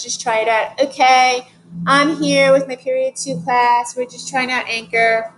just try it out. Okay, I'm here with my period two class. We're just trying out Anchor.